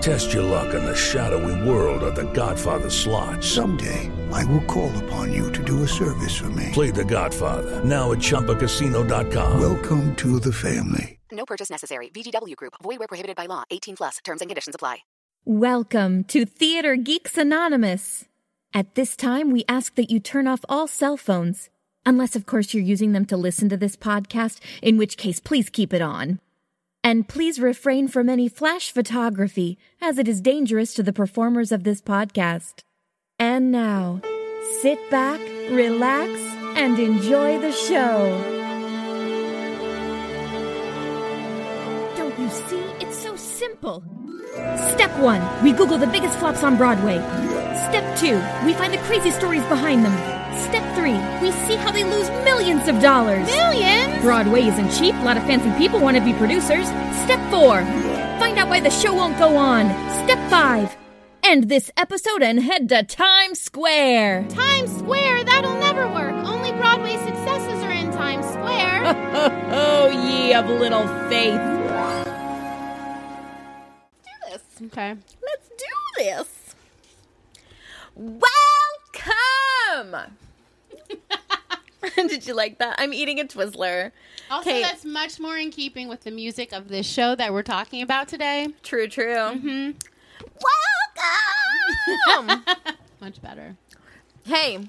Test your luck in the shadowy world of The Godfather slot. Someday, I will call upon you to do a service for me. Play The Godfather now at ChumbaCasino.com. Welcome to the family. No purchase necessary. VGW Group. Void where prohibited by law. 18 plus. Terms and conditions apply. Welcome to Theater Geeks Anonymous. At this time, we ask that you turn off all cell phones, unless, of course, you're using them to listen to this podcast, in which case, please keep it on. And please refrain from any flash photography, as it is dangerous to the performers of this podcast. And now, sit back, relax, and enjoy the show. Don't you see? It's so simple. Step one, we Google the biggest flops on Broadway. Step two, we find the crazy stories behind them. Step three, we see how they lose millions of dollars. Millions? Broadway isn't cheap. A lot of fancy people want to be producers. Step four, find out why the show won't go on. Step five, end this episode and head to Times Square. Times Square? That'll never work. Only Broadway successes are in Times Square. oh, ye of little faith. Okay. Let's do this. Welcome. Did you like that? I'm eating a Twizzler. Also, Okay. that's much more in keeping with the music of this show that we're talking about today. True, true. Mm-hmm. Welcome. Much better. hey,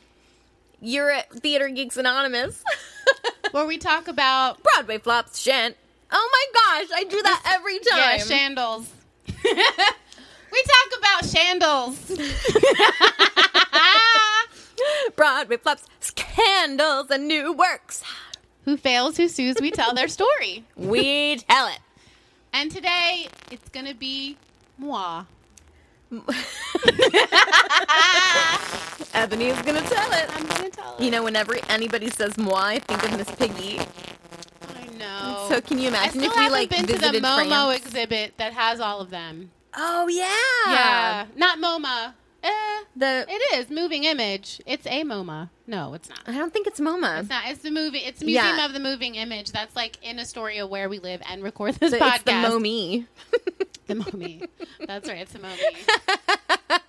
you're at Theater Geeks Anonymous. Where we talk about Broadway flops, shant. Oh my gosh, I do that every time. yeah, shandles. we talk about shandles. Broadway flops, scandals, and new works. who fails, who sues, we tell their story. We tell it. And today it's gonna be moi. Ebony is gonna tell it. I'm gonna tell it. You know, whenever anybody says moi, I think of Miss Piggy. I know. So can you I imagine still if we like been to the Momo France? exhibit that has all of them. oh yeah. Yeah, not MoMA. Eh, The it is moving image. It's a MoMA. No, it's not. I don't think it's MoMA. It's not. It's the movie. It's Museum Yeah. of the Moving Image. That's like in Astoria where we live and record this The- podcast. it's the Momi. The Momi. That's right. It's the Momi.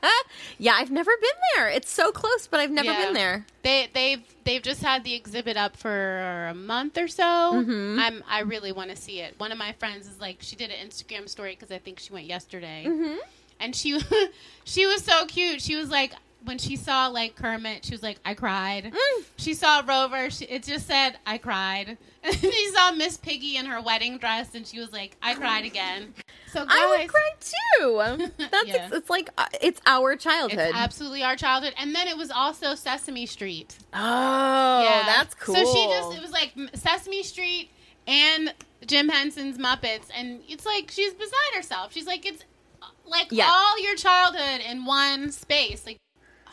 yeah, I've never been there. It's so close, but I've never Yeah. been there. They they've they've just had the exhibit up for a month or so. Mm-hmm. I'm I really want to see it. One of my friends is like she did an Instagram story because I think she went yesterday, Mm-hmm. and she she was so cute. She was like when she saw like Kermit, she was like I cried. Mm. She saw Rover. She, it just said I cried. And she saw Miss Piggy in her wedding dress, and she was like I cried again. So guys, I would cry too. That's Yeah. it's, it's like uh, it's our childhood. It's absolutely our childhood, and then it was also Sesame Street. oh, Yeah. that's cool. So she just it was like Sesame Street and Jim Henson's Muppets, and it's like she's beside herself. She's like it's uh, like Yeah. all your childhood in one space. Like,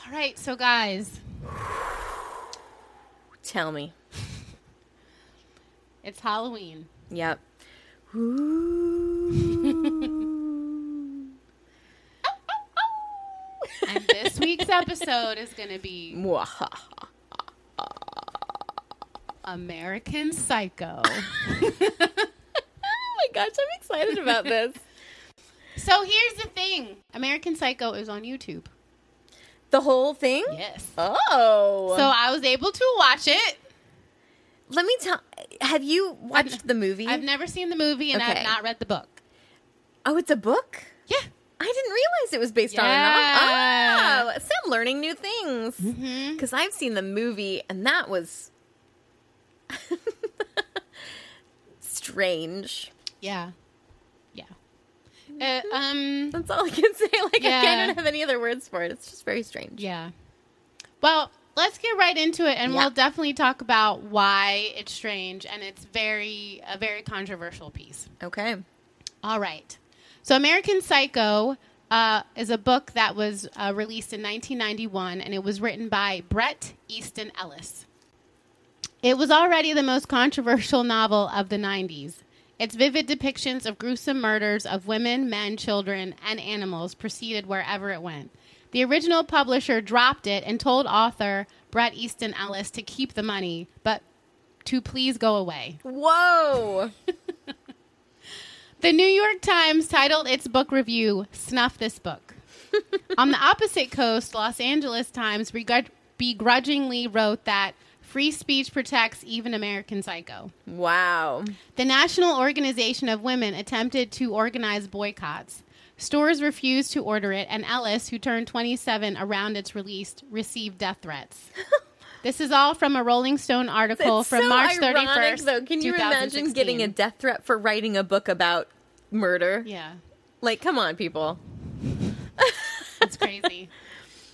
all right, so guys, Tell me. it's Halloween. Yep. And this week's episode is going to be. American Psycho. Oh my gosh, I'm excited about this. so here's the thing American Psycho is on YouTube. The whole thing? Yes. Oh. So I was able to watch it. let me tell. Have you watched the movie? I've never seen the movie and Okay. I've not read the book. oh, it's a book. Yeah. I didn't realize it was based on a Yeah. novel. Oh, so I'm learning new things Mm-hmm. because I've seen the movie and that was Strange. Yeah. Yeah. Uh, um. That's all I can say. Like Yeah. I don't have any other words for it. It's just very strange. Yeah. Well, let's get right into it, and Yeah. we'll definitely talk about why it's strange, and it's very a very controversial piece. Okay. All right. So, American Psycho uh, is a book that was uh, released in 1991, and it was written by Bret Easton Ellis. It was already the most controversial novel of the 90s. Its vivid depictions of gruesome murders of women, men, children, and animals proceeded wherever it went. The original publisher dropped it and told author Bret Easton Ellis to keep the money, but to please go away. Whoa. The New York Times titled its book review, Snuff This Book. On the opposite coast, Los Angeles Times begrud- begrudgingly wrote that free speech protects even American Psycho. wow. The National Organization of Women attempted to organize boycotts. Stores refused to order it, and Ellis, who turned 27 around its release, received death threats. this is all from a Rolling Stone article from so March 31st. ironic, though. Can you imagine getting a death threat for writing a book about murder? Yeah. Like, come on, people. It's crazy.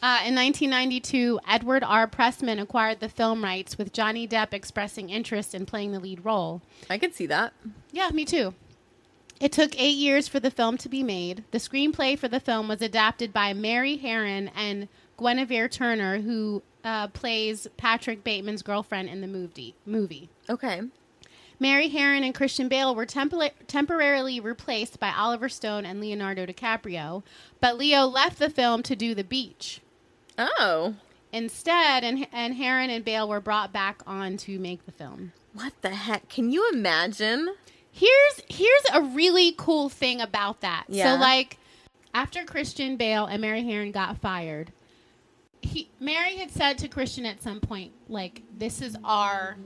Uh, in 1992, Edward R. Pressman acquired the film rights, with Johnny Depp expressing interest in playing the lead role. I could see that. Yeah, me too. It took eight years for the film to be made. The screenplay for the film was adapted by Mary Harron and Guinevere Turner, who uh, plays Patrick Bateman's girlfriend in the movie. Movie. Okay. Mary Harron and Christian Bale were tempor- temporarily replaced by Oliver Stone and Leonardo DiCaprio, but Leo left the film to do The Beach. Oh. Instead, and, and Harron and Bale were brought back on to make the film. What the heck? Can you imagine? Here's here's a really cool thing about that. Yeah. So like after Christian Bale and Mary Harron got fired, he Mary had said to Christian at some point, like, this is our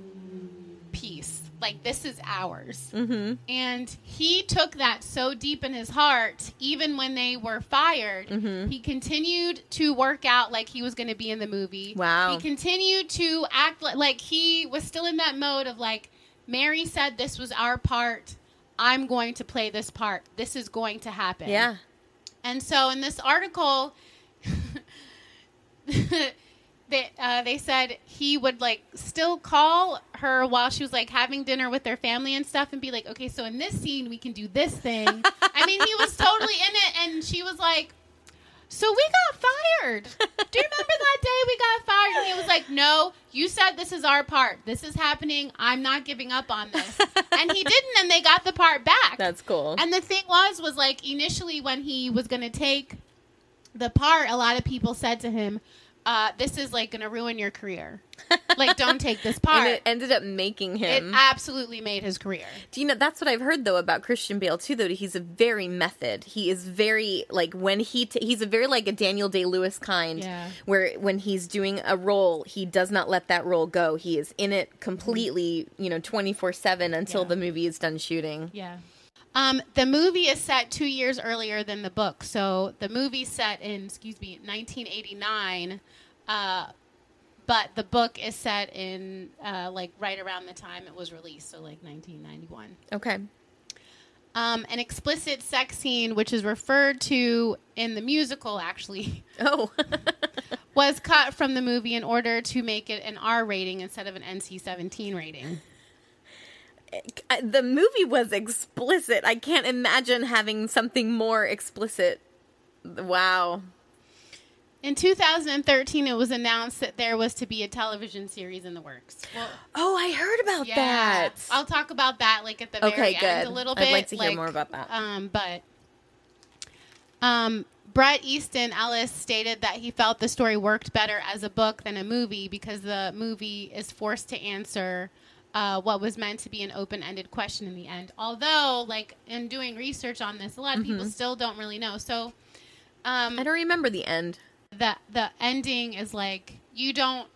piece. Like this is ours. Mm-hmm. And he took that so deep in his heart, even when they were fired, Mm-hmm. he continued to work out like he was going to be in the movie. Wow. He continued to act like, like he was still in that mode of like, Mary said this was our part. I'm going to play this part. This is going to happen. Yeah. And so in this article, they uh, they said he would like still call her while she was like having dinner with their family and stuff, and be like, okay, so in this scene we can do this thing. I mean, he was totally in it, and she was like. So we got fired. Do you remember that day we got fired? And he was like, "No, you said this is our part. This is happening. I'm not giving up on this." And he didn't, and they got the part back. That's cool. And the thing was, was like initially when he was going to take the part, a lot of people said to him, uh, "This is like going to ruin your career. like, don't take this part." and it ended up making him. it absolutely made his career. Do you know that's what I've heard though about Christian Bale too? Though he's a very method. He is very like when he t- he's a very like a Daniel Day Lewis kind. Yeah. Where when he's doing a role, he does not let that role go. He is in it completely, you know, twenty four seven until Yeah. the movie is done shooting. Yeah. Um, the movie is set two years earlier than the book. So the movie set in, excuse me, 1989. Uh, but the book is set in, uh, like, right around the time it was released. So, like, 1991. Okay. Um, an explicit sex scene, which is referred to in the musical, actually, Oh. was cut from the movie in order to make it an R rating instead of an NC 17 rating. The movie was explicit. I can't imagine having something more explicit. Wow. In 2013, it was announced that there was to be a television series in the works. Well, Oh, I heard about yeah, that. I'll talk about that like at the very Okay, end good. a little bit. I'd like to hear more about that. Um, but um, Bret Easton Ellis stated that he felt the story worked better as a book than a movie because the movie is forced to answer uh, what was meant to be an open-ended question in the end. Although, like in doing research on this, a lot of people Mm-hmm. still don't really know. So. Um, I don't remember the end. the the ending is like you don't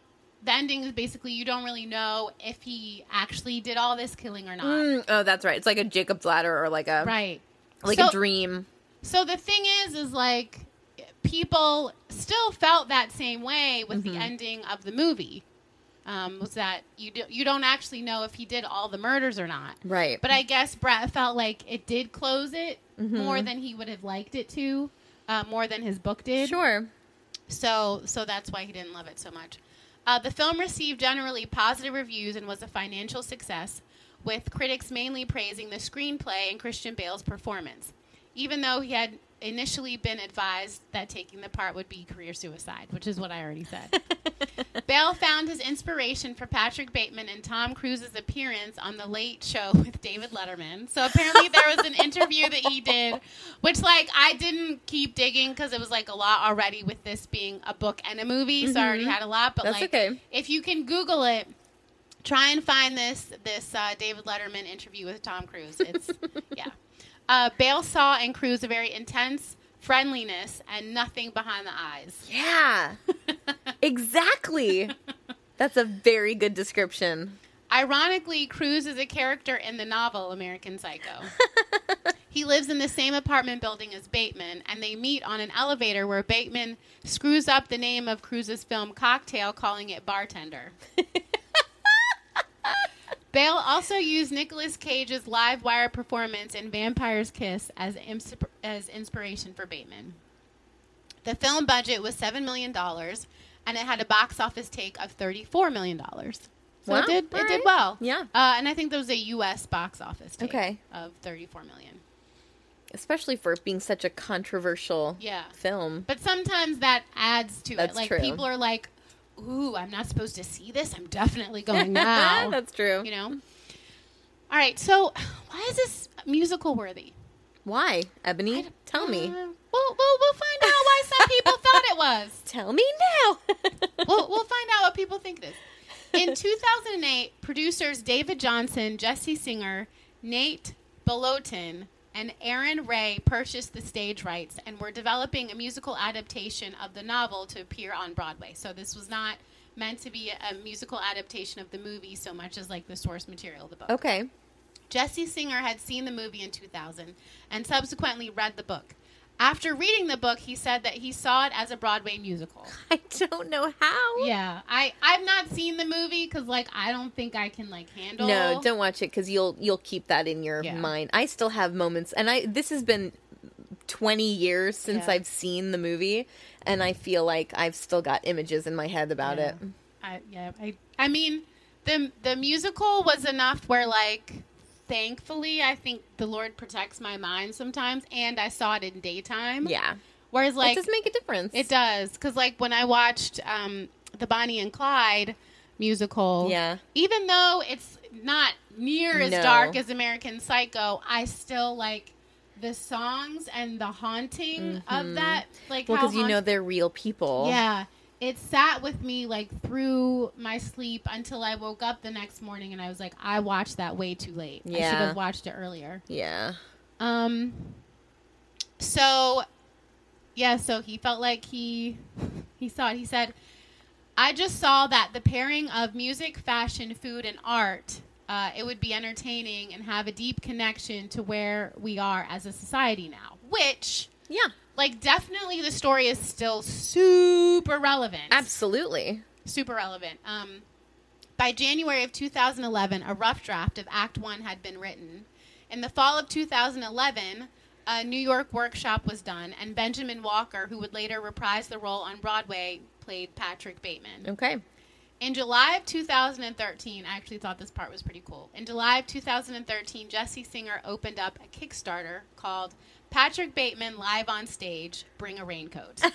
the ending is basically you don't really know if he actually did all this killing or not Mm, oh, that's right. It's like a Jacob's ladder or like a right like so, a dream. so the thing is is like people still felt that same way with Mm-hmm. the ending of the movie um, was that you do, you don't actually know if he did all the murders or not. Right. But I guess Bret felt like it did close it Mm-hmm. more than he would have liked it to, uh, more than his book did. Sure. So so that's why he didn't love it so much. Uh, the film received generally positive reviews and was a financial success, with critics mainly praising the screenplay and Christian Bale's performance, even though he had initially been advised that taking the part would be career suicide, which is what I already said. Bale found his inspiration for Patrick Bateman and Tom Cruise's appearance on The Late Show with David Letterman. So apparently there was an interview that he did, which like I didn't keep digging because it was like a lot already with this being a book and a movie, so I already had a lot. But Mm-hmm. That's like, okay. if you can Google it, try and find this this uh, David Letterman interview with Tom Cruise. It's yeah. Uh, Bale saw and Cruise a very intense friendliness and nothing behind the eyes. Yeah. exactly. That's a very good description. Ironically, Cruise is a character in the novel American Psycho. he lives in the same apartment building as Bateman, and they meet on an elevator where Bateman screws up the name of Cruise's film Cocktail, calling it Bartender. Bale also used Nicolas Cage's live wire performance in Vampire's Kiss as, ins- as inspiration for Bateman. The film budget was $7 million, and it had a box office take of $34 million. So Wow. it did it All did well. Yeah. Uh, and I think there was a U.S. box office take Okay. of 34 million. Especially for it being such a controversial Yeah. film. But sometimes that adds to That's it. Like true. people are like, "Ooh, I'm not supposed to see this. I'm definitely going now." That's true. you know. All right. So, why is this musical worthy? Why, Ebony? Tell me. Uh, we'll, we'll we'll find out why some people thought it was. Tell me now. We'll we'll find out what people think it is. In 2008, producers David Johnson, Jesse Singer, Nate Bolotin, and Aaron Ray purchased the stage rights and were developing a musical adaptation of the novel to appear on Broadway. So this was not meant to be a, musical adaptation of the movie so much as like the source material of the book. okay. Jesse Singer had seen the movie in 2000 and subsequently read the book. After reading the book, he said that he saw it as a Broadway musical. I don't know how. Yeah, I I've not seen the movie because like I don't think I can like handle. No, don't watch it because you'll you'll keep that in your Yeah. mind. I still have moments, and I this has been twenty years since Yeah. I've seen the movie, and I feel like I've still got images in my head about Yeah. it. I yeah I I mean the the musical was enough where like thankfully I think the Lord protects my mind sometimes, and I saw it in daytime. Yeah, Whereas like it does make a difference. It does because, like, when I watched um, the Bonnie and Clyde musical, Yeah. even though it's not near as No. dark as American Psycho, I still like the songs and the haunting of that. Like, Mm-hmm. Well, because you know they're real people. yeah, it sat with me like through my sleep until I woke up the next morning, and I was like, I watched that way too late. I should have watched it earlier. yeah. Um. So, yeah. So he felt like he he saw it. He said, "I just saw that the pairing of music, fashion, food, and art." Uh, it would be entertaining and have a deep connection to where we are as a society now. Which, Yeah, like, definitely the story is still super relevant absolutely. super relevant. Um, by January of 2011, a rough draft of Act One had been written. In the fall of 2011, a New York workshop was done, and Benjamin Walker, who would later reprise the role on Broadway, played Patrick Bateman. Okay. In July of 2013, I actually thought this part was pretty cool. In July of 2013, Jesse Singer opened up a Kickstarter called Patrick Bateman Live on Stage Bring a Raincoat.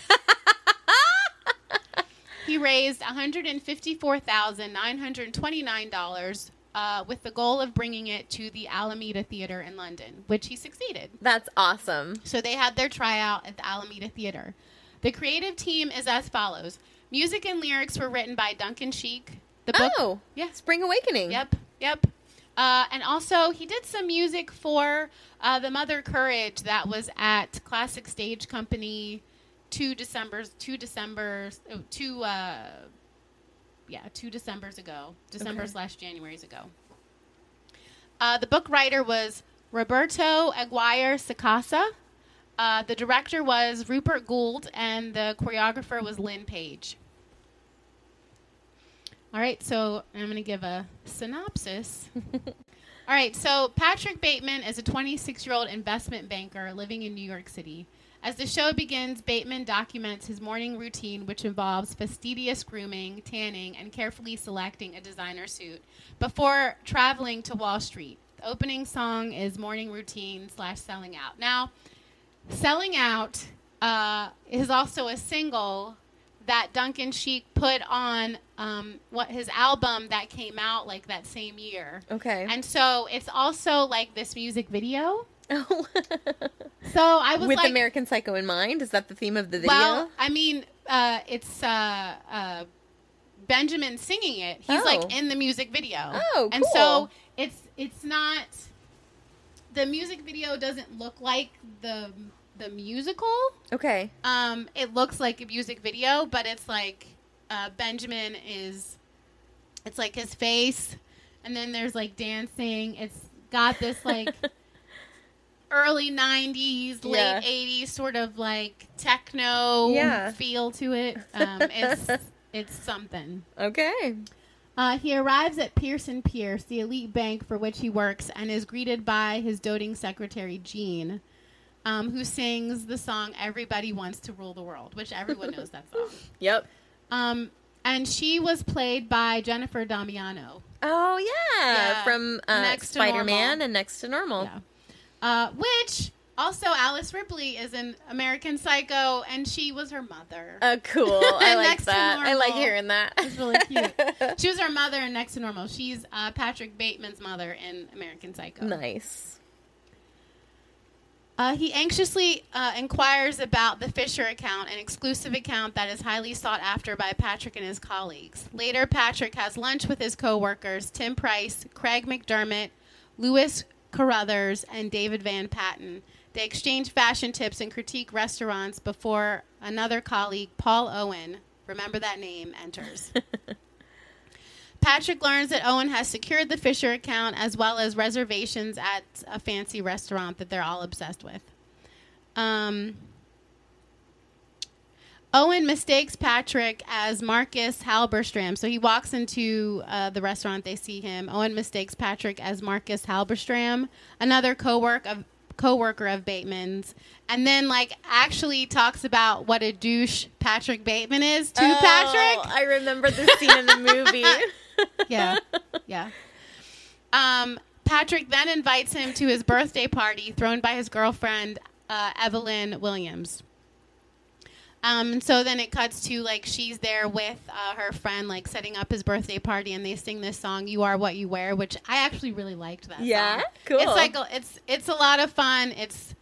he raised $154,929 uh, with the goal of bringing it to the Almeida Theater in London, which he succeeded. That's awesome. So they had their tryout at the Almeida Theater. The creative team is as follows. Music and lyrics were written by Duncan Sheik. The book, oh, yeah, Spring Awakening. yep, yep. Uh, and also, he did some music for uh, the Mother Courage that was at Classic Stage Company two December's, two December's, oh, two, uh, yeah, two December's ago, December Okay. slash January's ago. Uh, the book writer was Roberto Aguirre Sacasa. Uh, the director was Rupert Goold, and the choreographer was Lynn Page. All right, so I'm going to give a synopsis. All right, so Patrick Bateman is a 26 year old investment banker living in New York City. As the show begins, Bateman documents his morning routine, which involves fastidious grooming, tanning, and carefully selecting a designer suit before traveling to Wall Street. The opening song is Morning Routine slash Selling Out. Now, Selling Out uh, is also a single that Duncan Sheik put on um, what his album that came out like that same year. Okay. And so it's also like this music video. Oh. So I was With like, American Psycho in mind, is that the theme of the video? well, I mean, uh, it's uh, uh, Benjamin singing it. He's Oh. like in the music video. Oh, cool. And so it's it's not the music video doesn't look like the the musical. okay. Um, it looks like a music video, but it's like uh, Benjamin is. It's like his face, and then there's like dancing. It's got this like early '90s, late Yeah. '80s sort of like techno Yeah. feel to it. Um, it's it's something. Okay. Uh, he arrives at Pierce & Pierce, the elite bank for which he works, and is greeted by his doting secretary, Jean, um, who sings the song Everybody Wants to Rule the World, which everyone knows that song. Yep. Um, and she was played by Jennifer Damiano. Oh yeah, Yeah. from uh, Spider Man and Next to Normal. Yeah. Uh, which also Alice Ripley is in American Psycho, and she was her mother. Uh, cool. I like that. I like hearing that. It's really cute. she was her mother in Next to Normal. She's uh, Patrick Bateman's mother in American Psycho. nice. Uh, he anxiously uh, inquires about the Fisher account, an exclusive account that is highly sought after by Patrick and his colleagues. Later, Patrick has lunch with his co-workers Tim Price, Craig McDermott, Louis Carruthers, and David Van Patten. They exchange fashion tips and critique restaurants before another colleague, Paul Owen, remember that name, enters. Patrick learns that Owen has secured the Fisher account as well as reservations at a fancy restaurant that they're all obsessed with. Um, Owen mistakes Patrick as Marcus Halberstram. So he walks into uh, the restaurant. They see him. Owen mistakes Patrick as Marcus Halberstram, another co-work of co-worker of Bateman's, and then like actually talks about what a douche Patrick Bateman is to Oh, Patrick I remember the scene in the movie. yeah, yeah. Um, Patrick then invites him to his birthday party thrown by his girlfriend uh, Evelyn Williams. Um, so then it cuts to like she's there with uh, her friend, like setting up his birthday party, and they sing this song "You Are What You Wear," which I actually really liked. That Yeah? song. Cool. It's like a, it's it's a lot of fun. It's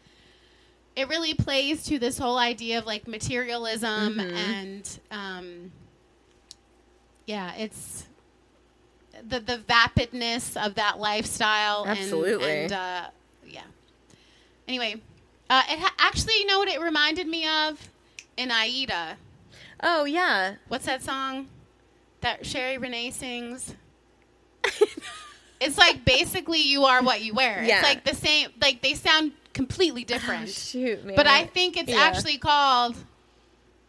it really plays to this whole idea of like materialism Mm-hmm. and um, yeah, it's the the vapidness of that lifestyle. and- Absolutely. And, uh, yeah. Anyway, uh, it ha- actually, you know what it reminded me of in Aida. oh yeah. What's that song that Sherie Rene sings? it's like basically you are what you wear. Yeah. It's like the same. Like they sound completely different. Oh, shoot, man. but I think it's Yeah. actually called.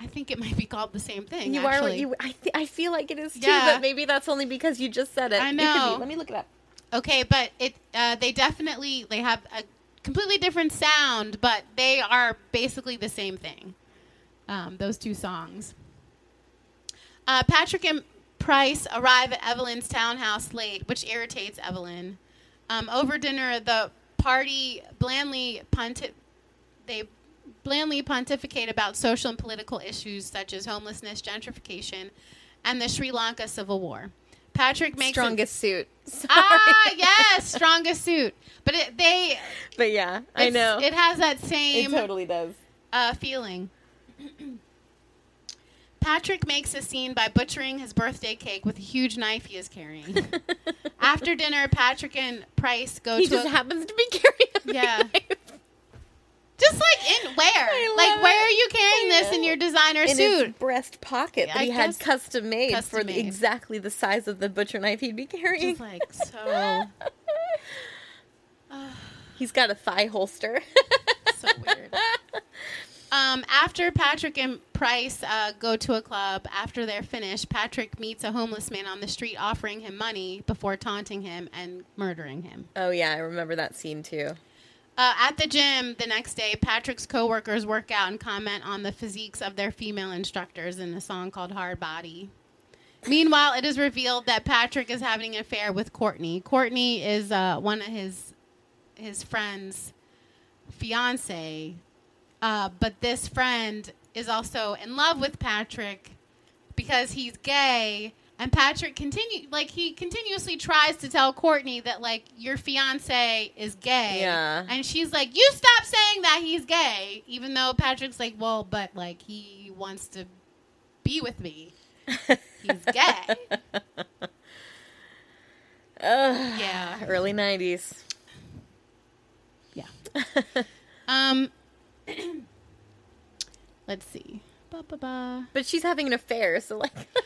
I think it might be called the same thing. you are actually. what you. I th- I feel like it is too, Yeah. but maybe that's only because you just said it. I It could be. know. Let me look it up. Okay, but it uh, they definitely they have a completely different sound, but they are basically the same thing. Um, those two songs. Uh, Patrick and Price arrive at Evelyn's townhouse late, which irritates Evelyn. Um, over dinner, the party blandly ponti- they blandly pontificate about social and political issues such as homelessness, gentrification, and the Sri Lanka civil war. Patrick makes a- Strongest suit. Sorry. Ah, yes, strongest suit. But it, they, But yeah, I know. it has that same. it totally does. uh, feeling. Patrick makes a scene by butchering his birthday cake with a huge knife he is carrying. After dinner, Patrick and Price go He to just a, happens to be carrying a Yeah. knife. Just like in where, like where it. are you carrying this in your designer in his suit? breast pocket that I he had custom made for custom the, made. exactly the size of the butcher knife he'd be carrying. Just like so, He's got a thigh holster. so weird. Um, after Patrick and Price uh, go to a club, after they're finished, Patrick meets a homeless man on the street offering him money before taunting him and murdering him. Oh yeah, I remember that scene too. Uh, at the gym the next day, Patrick's coworkers work out and comment on the physiques of their female instructors in a song called Hard Body. Meanwhile, it is revealed that Patrick is having an affair with Courtney. Courtney is uh, one of his his friend's fiance, uh, but this friend is also in love with Patrick because he's gay. And Patrick continue like he continuously tries to tell Courtney that like your fiance is gay. Yeah. And she's like, "You stop saying that he's gay," even though Patrick's like, "Well, but like he wants to be with me. He's gay." yeah. Early '90s. Yeah. um. let's see. Ba, ba, ba. But she's having an affair, so like,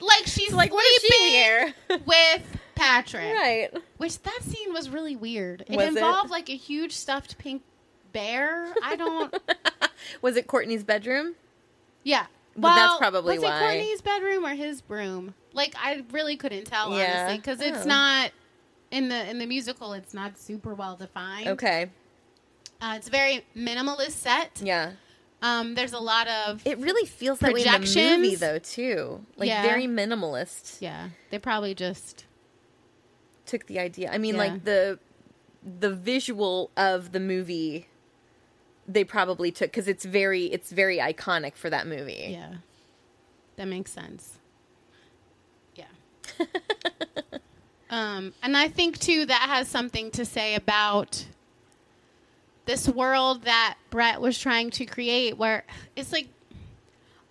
Right, like she's like what is she here? with Patrick. right. Which that scene was really weird. It Was it? involved like a huge stuffed pink bear. I don't. Was it Courtney's bedroom? yeah. But that's probably was why. it Courtney's bedroom or his room? Like I really couldn't tell Yeah. honestly because it's Oh. not in the in the musical. It's not super well defined. Okay. Uh, it's a very minimalist set. Yeah. Um, there's a lot of It really feels that way in the movie, though, too. Like Yeah. very minimalist. yeah. They probably just Took the idea. I mean, Yeah. like the the visual of the movie. They probably took because it's very it's very iconic for that movie. Yeah. That makes sense. Yeah. um, and I think too that has something to say about this world that Bret was trying to create where it's like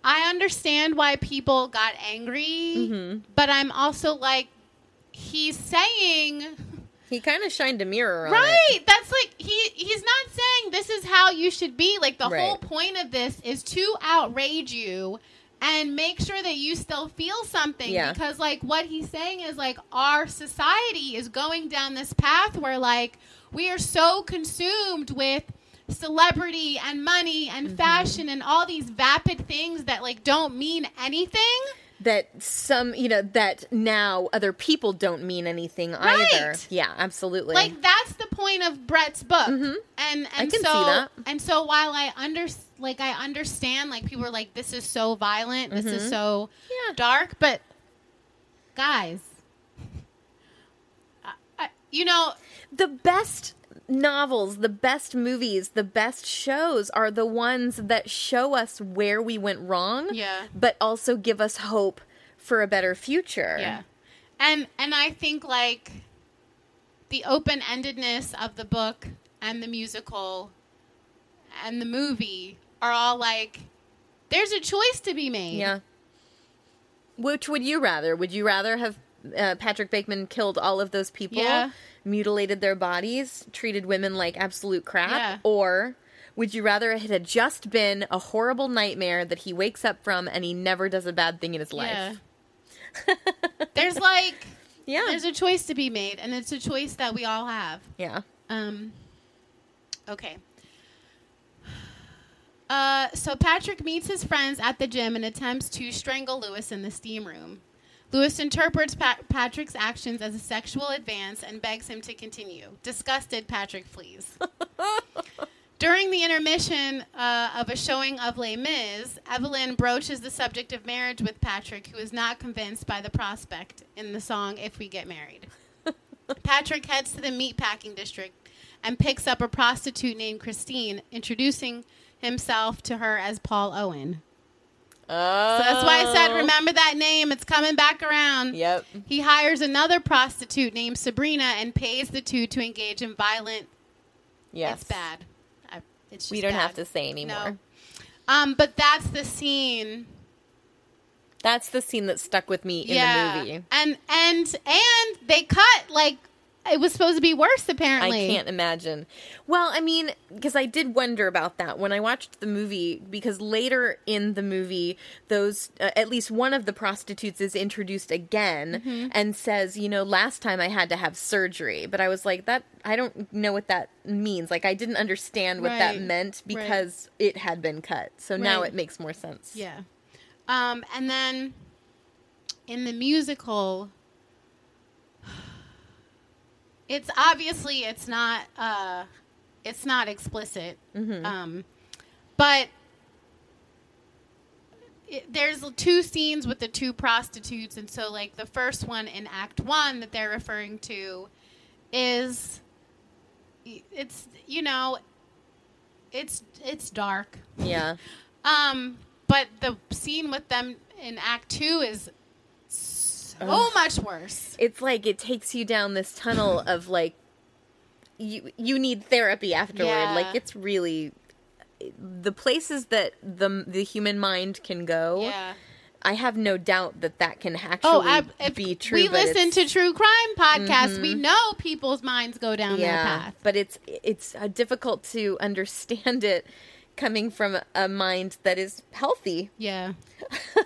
I understand why people got angry, mm-hmm. but I'm also like he's saying He kind of shined a mirror on Right. it. That's like he he's not saying this is how you should be. Like the Right. whole point of this is to outrage you and make sure that you still feel something Yeah. because like what he's saying is like our society is going down this path where like we are so consumed with celebrity and money and Mm-hmm. fashion and all these vapid things that like don't mean anything. That some, you know, that now other people don't mean anything either. Yeah, absolutely. like that's the point of Bret's book. And and Mm-hmm. I can so see that. and so while I under like I understand like people are like this is so violent, this is so Mm-hmm. Yeah. dark, but guys, I, I, you know, the best novels, the best movies, the best shows are the ones that show us where we went wrong, Yeah. but also give us hope for a better future. yeah. And and I think like the open-endedness of the book and the musical and the movie are all like there's a choice to be made. Yeah. Which would you rather? Would you rather have uh, Patrick Bateman killed all of those people, Yeah. mutilated their bodies, treated women like absolute crap, Yeah. or would you rather it had just been a horrible nightmare that he wakes up from and he never does a bad thing in his life? Yeah. there's like Yeah. there's a choice to be made and it's a choice that we all have yeah. um okay uh so patrick meets his friends at the gym and attempts to strangle lewis in the steam room. Lewis interprets pa- patrick's actions as a sexual advance and begs him to continue. Disgusted patrick flees. During the intermission uh, of a showing of Les Mis, Evelyn broaches the subject of marriage with Patrick, who is not convinced by the prospect in the song If We Get Married. Patrick heads to the meatpacking district and picks up a prostitute named Christine, introducing himself to her as Paul Owen. Oh. So that's why I said, remember that name. It's coming back around. Yep. He hires another prostitute named Sabrina and pays the two to engage in violent Yes. it's bad. I, it's just We don't bad. have to say anymore. No. Um, but that's the scene. That's the scene that stuck with me in yeah. the movie. And and and they cut like it was supposed to be worse. Apparently. I can't imagine. Well, I mean, because I did wonder about that when I watched the movie. Because later in the movie, those uh, at least one of the prostitutes is introduced again Mm-hmm. and says, "You know, last time I had to have surgery." But I was like, "That I don't know what that means. Like, I didn't understand what that Right. meant Right. because it had been cut. So now it makes more sense." Yeah. Um, and then in the musical, it's obviously it's not uh, it's not explicit, um, but it, there's two scenes with the two prostitutes, and so like the first one in Act One that they're referring to is it's you know it's it's dark. Yeah. um, but the scene with them in Act Two is so much worse. it's like it takes you down this tunnel of like you you need therapy afterward Yeah. like it's really the places that the the human mind can go Yeah. i have no doubt that that can actually Oh, I, be true we listen to true crime podcasts. We know people's minds go down yeah that path. but it's it's uh, difficult to understand it coming from a mind that is healthy Yeah.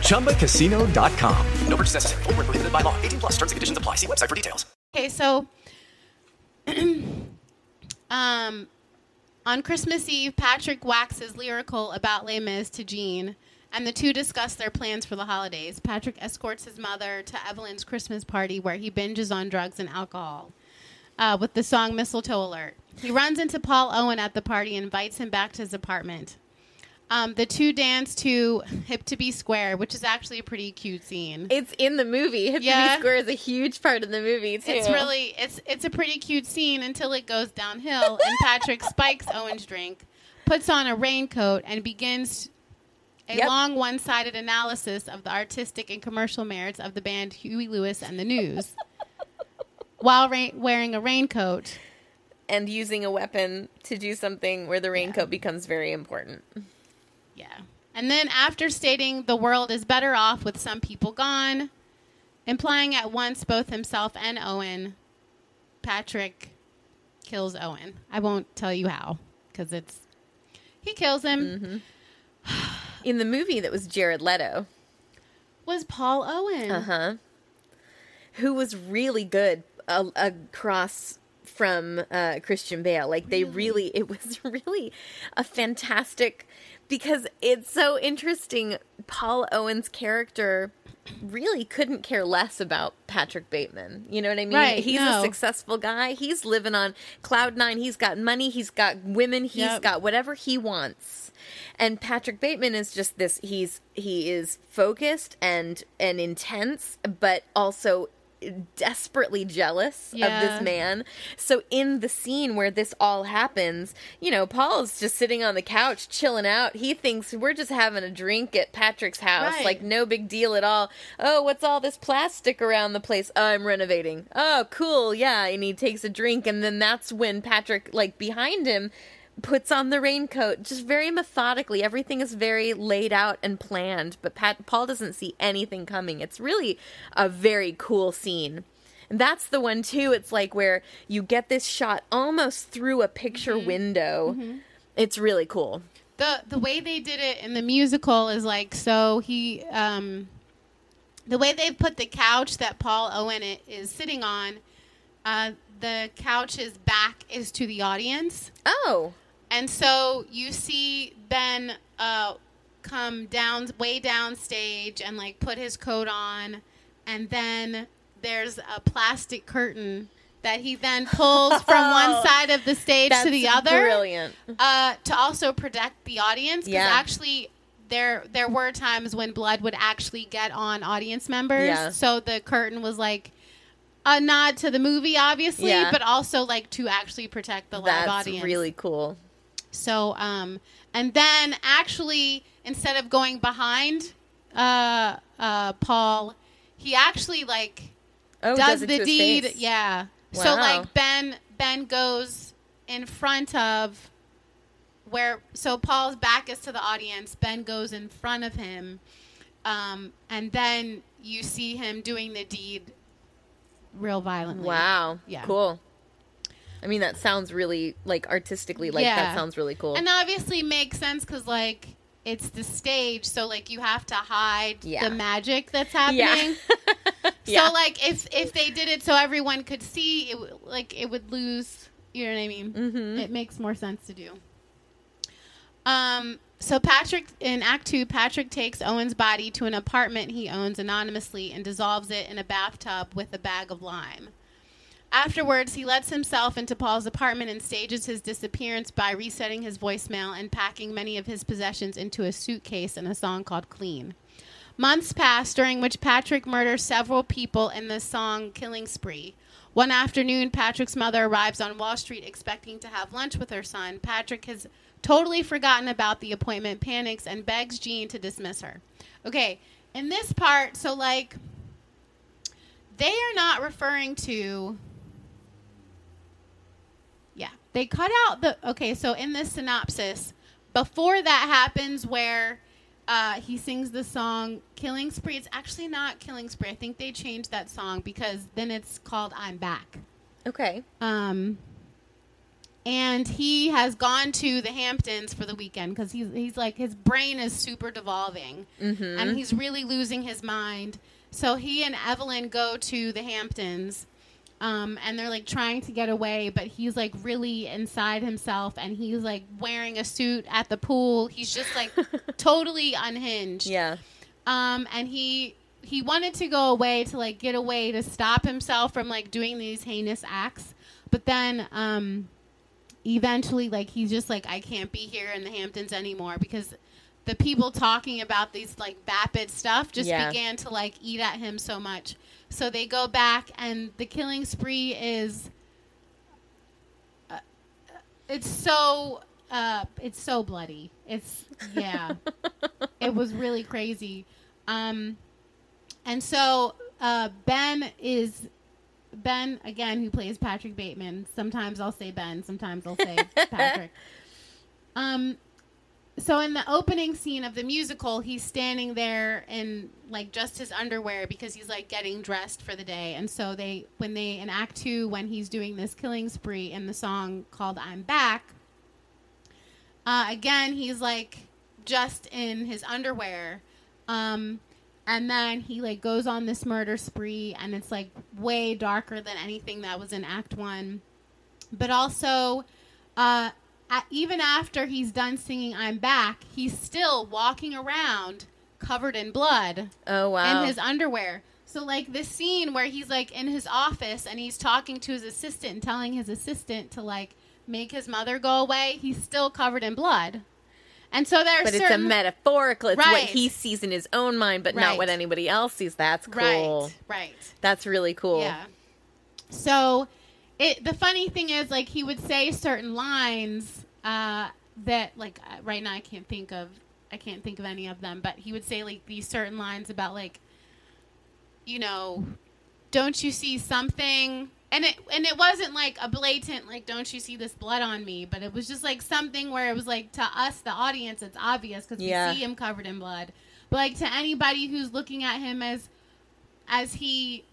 ChumbaCasino.com. No purchase necessary. Void where prohibited by law. 18 plus terms and conditions apply. See website for details. Okay, so um on Christmas Eve, Patrick waxes lyrical about Les Mis to Jean, and the two discuss their plans for the holidays. Patrick escorts his mother to Evelyn's Christmas party where he binges on drugs and alcohol. Uh, with the song Mistletoe Alert. He runs into Paul Owen at the party and invites him back to his apartment. Um, the two dance to Hip to Be Square, which is actually a pretty cute scene. it's in the movie Hip to Be square is a huge part of the movie too It's really it's it's a pretty cute scene until it goes downhill and Patrick spikes Owen's drink, puts on a raincoat and begins a Yep. long one-sided analysis of the artistic and commercial merits of the band Huey Lewis and the News. while ra- wearing a raincoat. and using a weapon to do something where the raincoat becomes very important. Yeah. And then after stating the world is better off with some people gone, implying at once both himself and Owen, Patrick kills Owen. I won't tell you how because it's he kills him. In the movie, that was Jared Leto, Was Paul Owen? uh huh, who was really good uh, across from uh, Christian Bale. Like they really, it was really a fantastic because it's so interesting. Paul Owen's character really couldn't care less about Patrick Bateman. You know what I mean? Right, He's no. a successful guy. He's living on cloud nine. He's got money. He's got women. He's Yep. got whatever he wants. And Patrick Bateman is just this. He's he is focused and and intense, but also desperately jealous of this man. So in the scene where this all happens, you know, Paul's just sitting on the couch chilling out. He thinks we're just having a drink at Patrick's house, Right. like no big deal at all. Oh, what's all this plastic around the place? Oh, I'm renovating. Oh, cool. Yeah, and he takes a drink and then that's when Patrick like behind him puts on the raincoat just very methodically. Everything is very laid out and planned but Pat Paul doesn't see anything coming. It's really a very cool scene. And that's the one too. It's like where you get this shot almost through a picture window. It's really cool. The the way they did it in the musical is like so he um the way they put the couch that Paul Owen is sitting on uh the couch's back is to the audience. Oh and so you see Ben uh come down way down stage and like put his coat on and then there's a plastic curtain that he then pulls from one side of the stage to the other brilliant uh, to also protect the audience. Because Yeah. actually, there there were times when blood would actually get on audience members. Yeah. So the curtain was like a nod to the movie, obviously, Yeah. but also like to actually protect the live That's audience. really cool. So, um, and then actually, instead of going behind uh, uh, Paul, he actually like Oh, does, does the deed. face. Yeah. So like Ben Ben goes in front of where so Paul's back is to the audience. Ben goes in front of him, um, and then you see him doing the deed real violently. Wow. Yeah. Cool. I mean, that sounds really like artistically like Yeah. that sounds really cool. And obviously makes sense because like it's the stage, so like you have to hide Yeah. the magic that's happening. Yeah. So like if if they did it so everyone could see, it like it would lose. You know what I mean? Mm-hmm. It makes more sense to do. Um. So Patrick in Act Two, Patrick takes Owen's body to an apartment he owns anonymously and dissolves it in a bathtub with a bag of lime. Afterwards, he lets himself into Paul's apartment and stages his disappearance by resetting his voicemail and packing many of his possessions into a suitcase in a song called Clean. Months pass during which Patrick murders several people in the song Killing Spree. One afternoon, Patrick's mother arrives on Wall Street expecting to have lunch with her son. Patrick has totally forgotten about the appointment, panics, and begs Jean to dismiss her. Okay, in this part, so like, they are not referring to. They cut out the. Okay, so in this synopsis, before that happens, where uh, he sings the song "Killing Spree," it's actually not "Killing Spree." I think they changed that song because then it's called "I'm Back." okay. Um, and he has gone to the Hamptons for the weekend because he's he's like his brain is super devolving, Mhm. and he's really losing his mind. So he and Evelyn go to the Hamptons, um, and they're like trying to get away, but he's like really inside himself, and he's like wearing a suit at the pool. He's just like totally unhinged. Yeah. Um, and he he wanted to go away to like get away to stop himself from like doing these heinous acts, but then um, eventually like he's just like I can't be here in the Hamptons anymore because the people talking about these like vapid stuff just Yeah. began to like eat at him so much. So they go back and the killing spree is uh, it's so uh it's so bloody. It's yeah. it was really crazy. Um and so uh Ben is Ben again who plays Patrick Bateman. Sometimes I'll say Ben, sometimes I'll say Patrick. Um so in the opening scene of the musical, he's standing there in like just his underwear because he's like getting dressed for the day. And so they when they in act 2 when he's doing this killing spree in the song called I'm Back, uh, again, he's like just in his underwear. Um, and then he like goes on this murder spree, and it's like way darker than anything that was in Act One. But also, uh, even after he's done singing "I'm Back," he's still walking around covered in blood. Oh wow. In his underwear. So like this scene where he's like in his office and he's talking to his assistant and telling his assistant to like make his mother go away, he's still covered in blood. And so there's but it's a metaphorical. It's what he sees in his own mind, but not what anybody else sees. That's cool. Right, right. That's really cool. Yeah. So it the funny thing is like he would say certain lines uh that like uh, right now I can't think of I can't think of any of them, but he would say like these certain lines about like you know, don't you see something? And it and it wasn't like a blatant like don't you see this blood on me, but it was just like something where it was like to us the audience it's obvious cuz Yeah. we see him covered in blood. But like to anybody who's looking at him as as he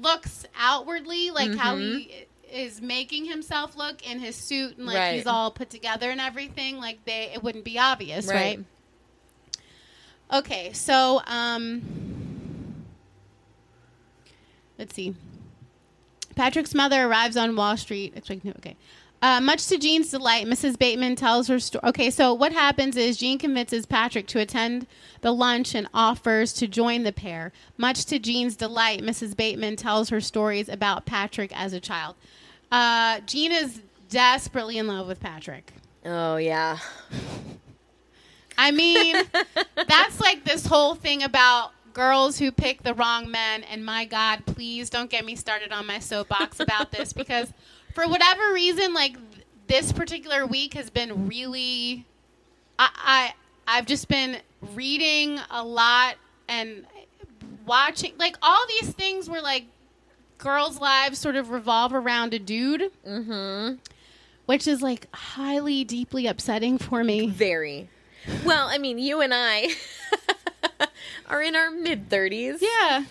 looks outwardly, like how he is making himself look in his suit and like Right. he's all put together and everything, like they it wouldn't be obvious, Right. right? Okay, so um let's see. Patrick's mother arrives on Wall Street. Expecting okay. Uh, much to Jean's delight, Mrs. Bateman tells her story. Okay, so what happens is Jean convinces Patrick to attend the lunch and offers to join the pair. Much to Jean's delight, Mrs. Bateman tells her stories about Patrick as a child. Uh, is desperately in love with Patrick. Oh yeah. I mean, that's like this whole thing about girls who pick the wrong men. And my God, please don't get me started on my soapbox about this because for whatever reason, like th- this particular week has been really. I, I I've just been reading a lot and watching like all these things were like girls' lives sort of revolve around a dude. Mm-hmm. Which is like highly, deeply upsetting for me. Very. Well, I mean, you and I are in our mid 30s. Yeah.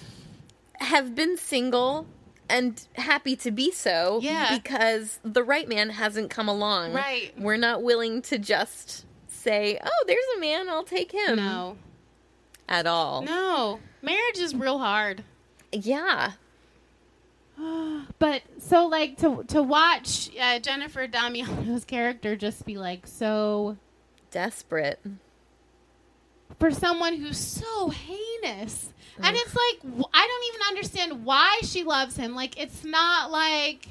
Have been single and happy to be so Yeah. because the right man hasn't come along. Right. We're not willing to just say, "Oh, there's a man, I'll take him." No. At all. No. Marriage is real hard. Yeah. But so like to to watch uh, Jennifer Damiano's character just be like so Desperate. for someone who's so heinous. And it's like I don't even understand why she loves him. Like it's not like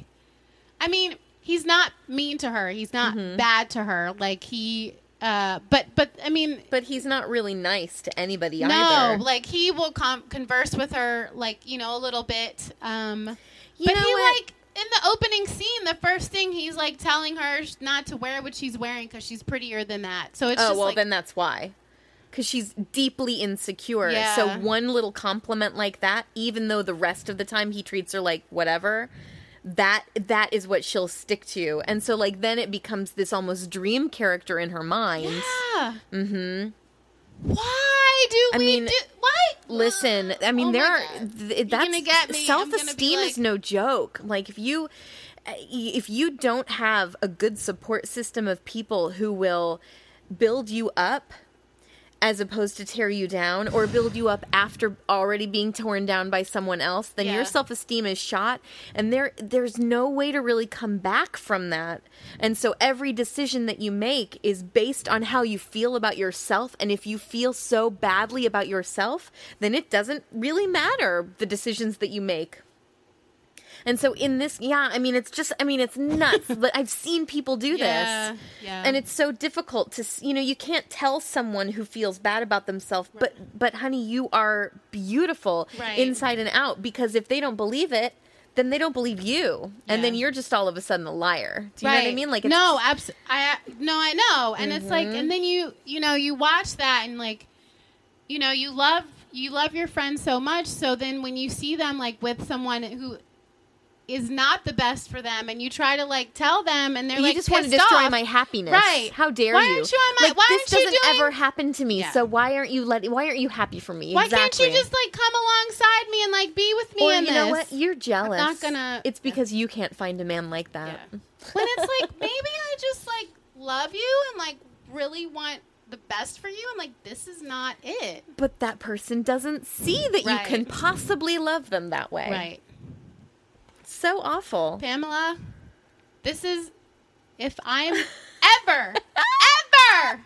I mean, he's not mean to her. He's not bad to her. Like he uh but but I mean But he's not really nice to anybody no, either. like he will com- converse with her like, you know, a little bit um You but know he what? like in the opening scene, the first thing he's like telling her not to wear what she's wearing because she's prettier than that. So it's oh, well, like, then that's why. Because she's deeply insecure. Yeah. So one little compliment like that, even though the rest of the time he treats her like whatever, that that is what she'll stick to. And so like then it becomes this almost dream character in her mind. yeah. Mm-hmm. Why do I we mean, do? Why? Listen, I oh mean Oh there are th- that's gonna get me. I'm gonna be self-esteem is no joke. Like if you if you don't have a good support system of people who will build you up as opposed to tear you down or build you up after already being torn down by someone else then Yeah. your self-esteem is shot. And there there's no way to really come back from that. And so every decision that you make is based on how you feel about yourself. And if you feel so badly about yourself then it doesn't really matter the decisions that you make and so in this yeah i mean it's just i mean it's nuts but i've seen people do Yeah, this. yeah. and it's so difficult to you know you can't tell someone who feels bad about themselves but but honey you are beautiful Right. inside and out because if they don't believe it then they don't believe you. And then you're just all of a sudden a liar. Do you know what i mean? Like it's no, abs- I no, I know, and it's like, Mm-hmm. and then you, you know, you watch that, and like, you know, you love, you love your friends so much, so then when you see them like with someone who is not the best for them, and you try to like tell them, and they're like, you like, just want to destroy off. my happiness right? how dare why you Aren't you on my, like why this doesn't doing, ever happen to me Yeah. so why aren't you let why aren't you happy for me Why exactly. can't you just like come alongside me and like be with me or you know this? what you're jealous not gonna- it's because you can't find a man like that Yeah. when it's like maybe I just like love you and like really want the best for you. I'm like, this is not it. but that person doesn't see that Right. you can possibly love them that way Right. So awful Pamela, this is if I'm ever, ever,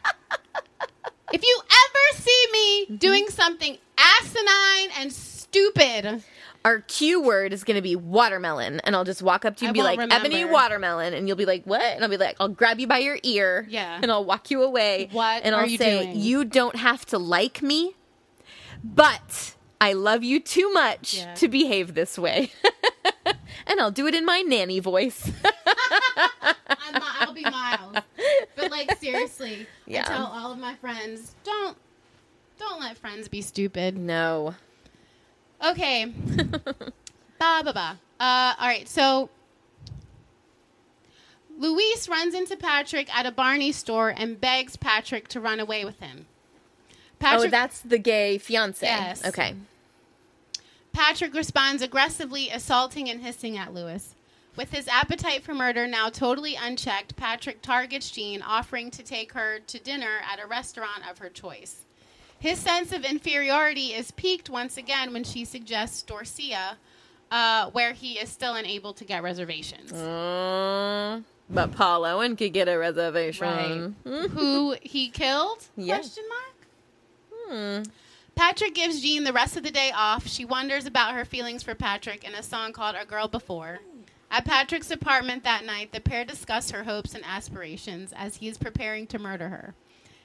if you ever see Mm-hmm. me doing something asinine and stupid, our Q word is going to be watermelon, and I'll just walk up to you I and be like, remember. Ebony watermelon, and you'll be like, what? And I'll be like, I'll grab you by your ear, Yeah. and I'll walk you away. What And I'll you say, doing? you don't have to like me, but I love you too much Yeah. to behave this way. and I'll do it in my nanny voice. I'm, I'll be mild. But like seriously, Yeah. I tell all of my friends, don't, don't let friends be stupid. no. Okay. ba ba ba. Uh, all right. So Luis runs into Patrick at a Barney store and begs Patrick to run away with him. Patrick, oh, that's the gay fiance. Yes. Okay. Patrick responds aggressively, assaulting and hissing at Lewis. With his appetite for murder now totally unchecked, Patrick targets Jean, offering to take her to dinner at a restaurant of her choice. His sense of inferiority is piqued once again when she suggests Dorsia, uh, where he is still unable to get reservations. Uh, but Paul Owen could get a reservation. Right. Who he killed? Yeah. Question mark. Patrick gives Jean the rest of the day off. She wonders about her feelings for Patrick in a song called "A Girl Before." At Patrick's apartment that night, the pair discuss her hopes and aspirations as he is preparing to murder her.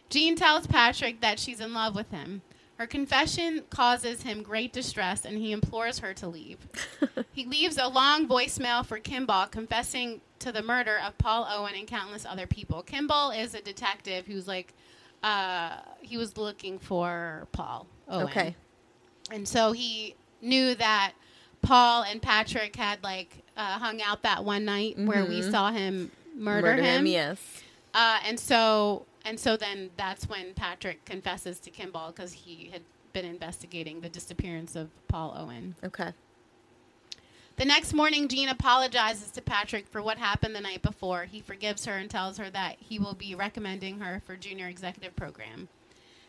Jean tells Patrick that she's in love with him. Her confession causes him great distress and he implores her to leave. he leaves a long voicemail for Kimball confessing to the murder of Paul Owen and countless other people. Kimball is a detective who's like, uh, he was looking for Paul Owen. Okay. And so he knew that Paul and Patrick had like uh, hung out that one night where we Mhm. saw him murder, him. yes. Uh, and so and so then that's when Patrick confesses to Kimball because he had been investigating the disappearance of Paul Owen. Okay. The next morning, Jean apologizes to Patrick for what happened the night before. He forgives her and tells her that he will be recommending her for junior executive program.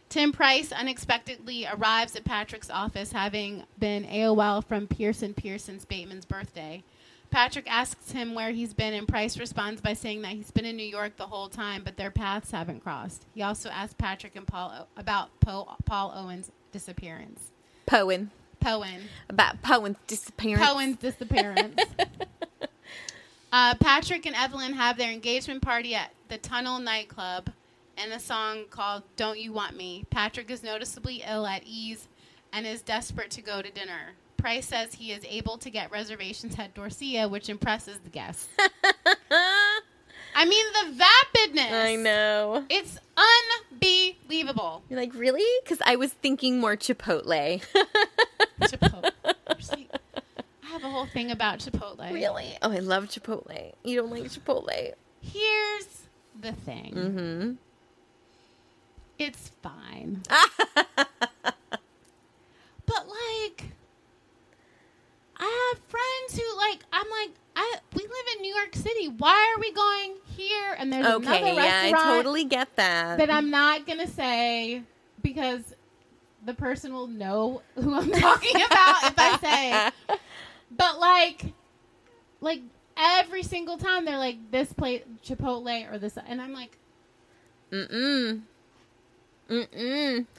Tim Price unexpectedly arrives at Patrick's office, having been AOL from Pierce & Pierce's Bateman's birthday. Patrick asks him where he's been, and Price responds by saying that he's been in New York the whole time, but their paths haven't crossed. He also asks Patrick and Paul o- about po- Paul Owen's disappearance. Poen. Poen. About Poen's disappearance. Poen's disappearance. uh, Patrick and Evelyn have their engagement party at the Tunnel nightclub and a song called Don't You Want Me. Patrick is noticeably ill at ease and is desperate to go to dinner. Price says he is able to get reservations at Dorsia, which impresses the guests. I mean, the vapidness. I know. It's unbelievable. You're like, really? Because I was thinking more Chipotle. Chipotle. I have a whole thing about Chipotle. really? Oh, I love Chipotle. You don't like Chipotle? Here's the thing. Mm-hmm. It's fine. but like I have friends who like I'm like I we live in New York City. Why are we going here? And there's another Okay, yeah, I totally get that. that I'm not gonna say because the person will know who I'm talking about if I say. But like, like every single time they're like this place Chipotle or this, and I'm like, Mm-mm. Mm-mm.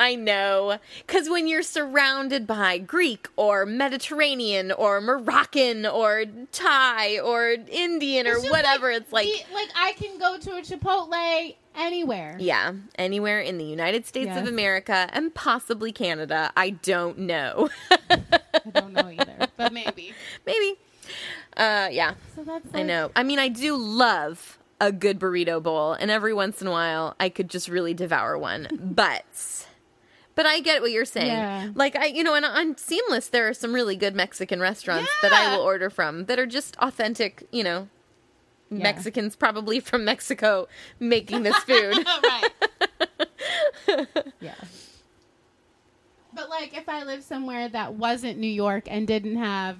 I know. Because when you're surrounded by Greek or Mediterranean or Moroccan or Thai or Indian or It's whatever, it's like, the- like I can go to a Chipotle anywhere. yeah, anywhere in the United States Yes. of America and possibly Canada. I don't know. I don't know either, but maybe. Maybe. Uh, yeah. So that's I know. I mean, I do love a good burrito bowl, and every once in a while, I could just really devour one. but, but I get what you're saying. Yeah. Like I, you know, and on Seamless, there are some really good Mexican restaurants that I will order from that are just authentic. You know, Yeah. Mexicans probably from Mexico making this food. right. yeah. But like, if I lived somewhere that wasn't New York and didn't have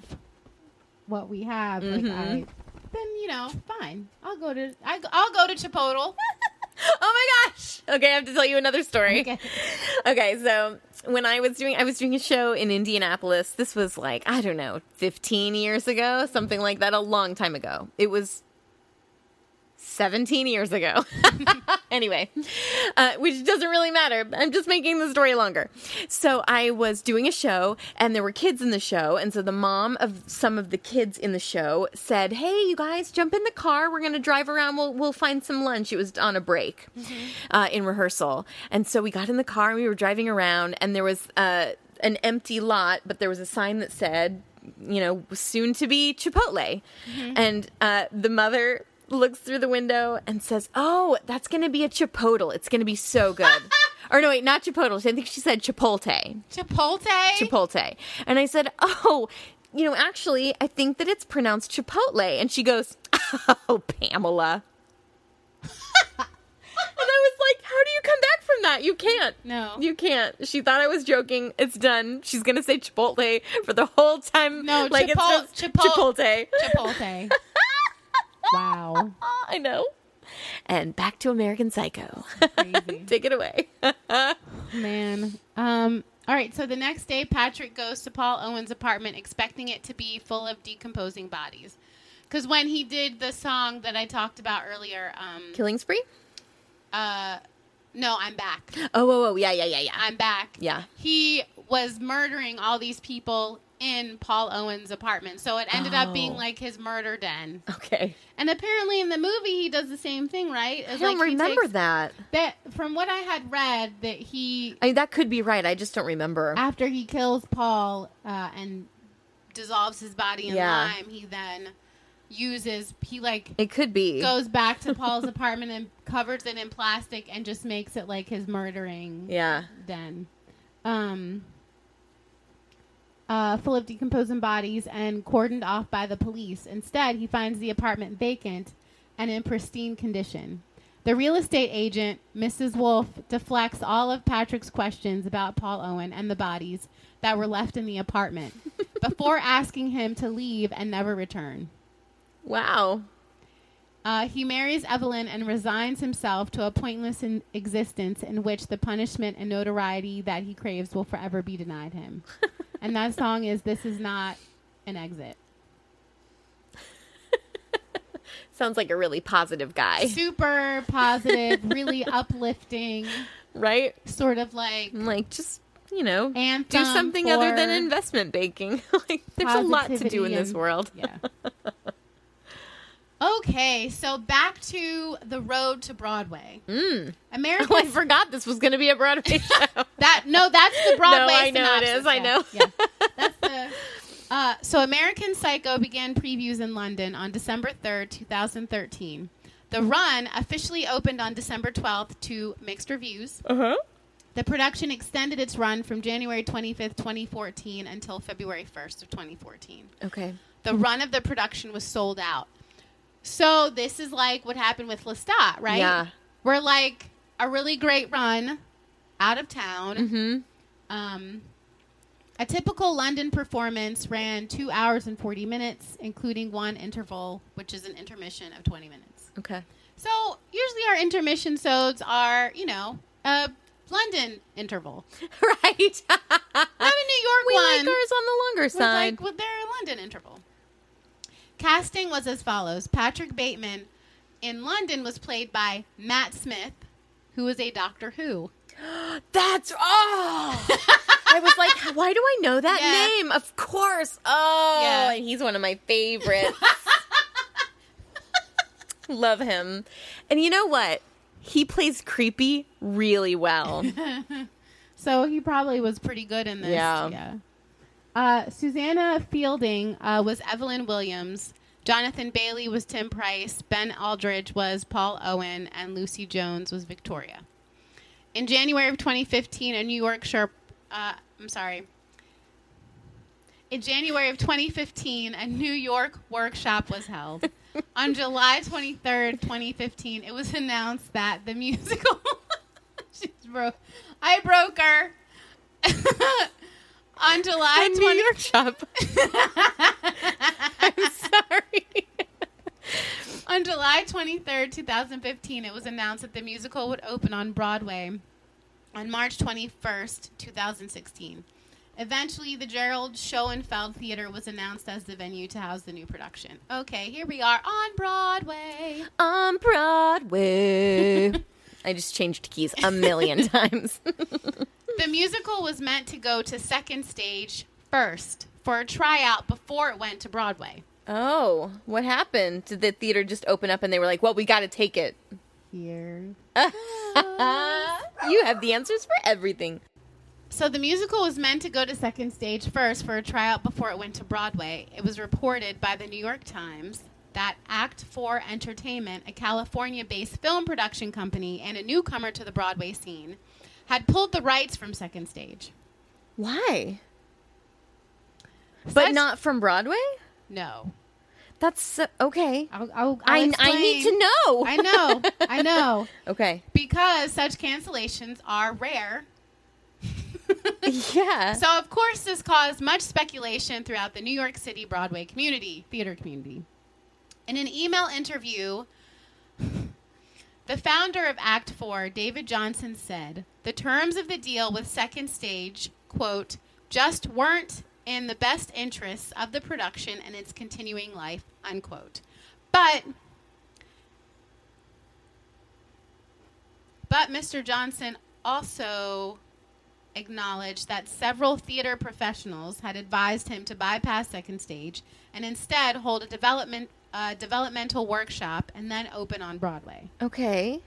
what we have, like Mhm. I, then you know, fine. I'll go to I, I'll go to Chipotle. oh my gosh! Okay, I have to tell you another story. Okay. Okay, so when I was doing I was doing a show in Indianapolis. This was like, I don't know, 15 years ago, something like that, a long time ago. It was 17 years ago. anyway, uh, which doesn't really matter. I'm just making the story longer. So I was doing a show and there were kids in the show. And so the mom of some of the kids in the show said, Hey, you guys, jump in the car. We're going to drive around. We'll, we'll find some lunch. It was on a break uh, in rehearsal. And so we got in the car and we were driving around and there was uh, an empty lot, but there was a sign that said, you know, soon to be Chipotle. And uh, the mother looks through the window and says, "Oh, that's going to be a Chipotle. It's going to be so good." or no, wait, not Chipotle. I think she said Chipotle. Chipotle. Chipotle. And I said, "Oh, you know, actually, I think that it's pronounced Chipotle." And she goes, "Oh, Pamela." And I was like, how do you come back from that? You can't. No. You can't. She thought I was joking. It's done. She's going to say Chipotle for the whole time. No, like just Chipol- Chipotle. Chipotle. Wow. I know. And back to American Psycho. Take it away. Man. Um, all right, so the next day, Patrick goes to Paul Owen's apartment expecting it to be full of decomposing bodies. Because when he did the song that I talked about earlier, um, Killing Spree? uh, no, I'm back. Oh, oh, oh, yeah, yeah, yeah, yeah. I'm back. Yeah. He was murdering all these people in Paul Owen's apartment. So it ended up being Oh. like his murder den. Okay. And apparently in the movie he does the same thing, right? I don't like remember takes- that. That from what I had read that he I mean, that could be right. I just don't remember. after he kills Paul uh, and dissolves his body in Yeah. lime, he then uses he like It could be. goes back to Paul's apartment and covers it in plastic and just makes it like his murdering Yeah. den. Um uh, full of decomposing bodies and cordoned off by the police. Instead, he finds the apartment vacant and in pristine condition. The real estate agent, Mrs. Wolf, deflects all of Patrick's questions about Paul Owen and the bodies that were left in the apartment before asking him to leave and never return. Wow. Uh, he marries Evelyn and resigns himself to a pointless in- existence in which the punishment and notoriety that he craves will forever be denied him. and that song is This Is Not an Exit. Sounds like a really positive guy. Super positive, really uplifting, Right? sort of like Like, just, you know, do something other than investment banking. like, there's a lot to do in this world. Yeah. Okay, so back to the road to Broadway. Mm. American Oh, I forgot this was going to be a Broadway show. That no, that's the Broadway. No, I know it is, I yeah, know. Yeah, that's the. Uh, so, American Psycho began previews in London on December third, two thousand thirteen. The run officially opened on December twelfth to mixed reviews. Uh huh. The production extended its run from January twenty fifth, twenty fourteen, until February first of twenty fourteen. Okay. The run of the production was sold out. So this is like what happened with Lestat, right? Yeah. We're like a really great run out of town. Mm-hmm. Um, a typical London performance ran two hours and 40 minutes, including one interval, which is an intermission of 20 minutes. Okay. So usually our intermission sodes are, you know, a London interval. right. Not a New York we one. like ours on the longer side. like with their London interval. Casting was as follows: Patrick Bateman in London was played by Matt Smith, who was a Doctor Who. That's oh. I was like, why do I know that Yeah. name? Of course. Oh, Yeah. and he's one of my favorites. Love him. And you know what? He plays creepy really well. So he probably was pretty good in this. Yeah. Uh, Susanna Fielding uh, was Evelyn Williams. Jonathan Bailey was Tim Price. Ben Aldridge was Paul Owen, and Lucy Jones was Victoria. In January of 2015, a New York sharp. Uh, I'm sorry. In January of 2015, a New York workshop was held. On July 23rd, 2015, it was announced that the musical. She's broke. I broke her. On July A 20- New York shop. I'm sorry. On July 23rd, 2015, it was announced that the musical would open on Broadway on March 21st, 2016. Eventually, the Gerald Schoenfeld Theater was announced as the venue to house the new production. Okay, here we are on Broadway. On Broadway. I just changed keys a million times. The musical was meant to go to second stage first for a tryout before it went to Broadway. oh, what happened? Did the theater just open up and they were like, well, we got to take it? Here. you have the answers for everything. So the musical was meant to go to second stage first for a tryout before it went to Broadway. It was reported by the New York Times that Act 4 Entertainment, a California-based film production company and a newcomer to the Broadway scene, had pulled the rights from second stage. Why? But Such- not from Broadway? No. That's so, okay. I'll, I'll, I'll I, I need to know. I know. I know. Okay. Because such cancellations are rare. Yeah. So, of course, this caused much speculation throughout the New York City Broadway community, theater community. In an email interview, the founder of Act 4, David Johnson, said the terms of the deal with Second Stage, quote, just weren't in the best interests of the production and its continuing life, unquote. But but Mr. Johnson also acknowledged that several theater professionals had advised him to bypass second stage and instead hold a development uh, developmental workshop and then open on Broadway. Okay.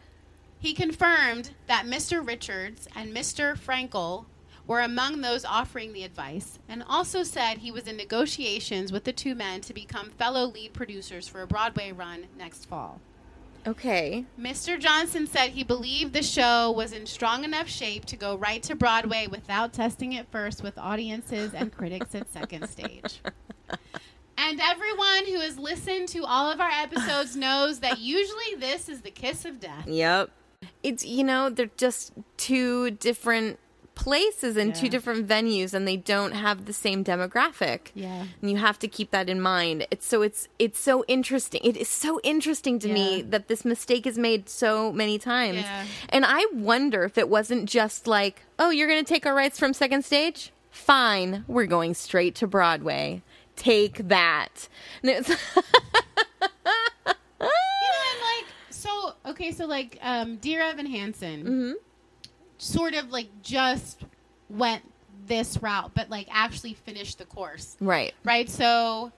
He confirmed that Mr. Richards and Mr. Frankel were among those offering the advice and also said he was in negotiations with the two men to become fellow lead producers for a Broadway run next fall. Okay. Mr. Johnson said he believed the show was in strong enough shape to go right to Broadway without testing it first with audiences and critics at second stage. And everyone who has listened to all of our episodes knows that usually this is the kiss of death. Yep. It's you know they're just two different places and two different venues and they don't have the same demographic. Yeah. And you have to keep that in mind. It's so it's it's so interesting. It is so interesting to me that this mistake is made so many times. Yeah. And I wonder if it wasn't just like, "Oh, you're going to take our rights from second stage? Fine. We're going straight to Broadway. Take that." And it's You know, and like so okay, so like um Dear Evan Hansen sort of like just went this route, but like actually finished the course. right. Right? So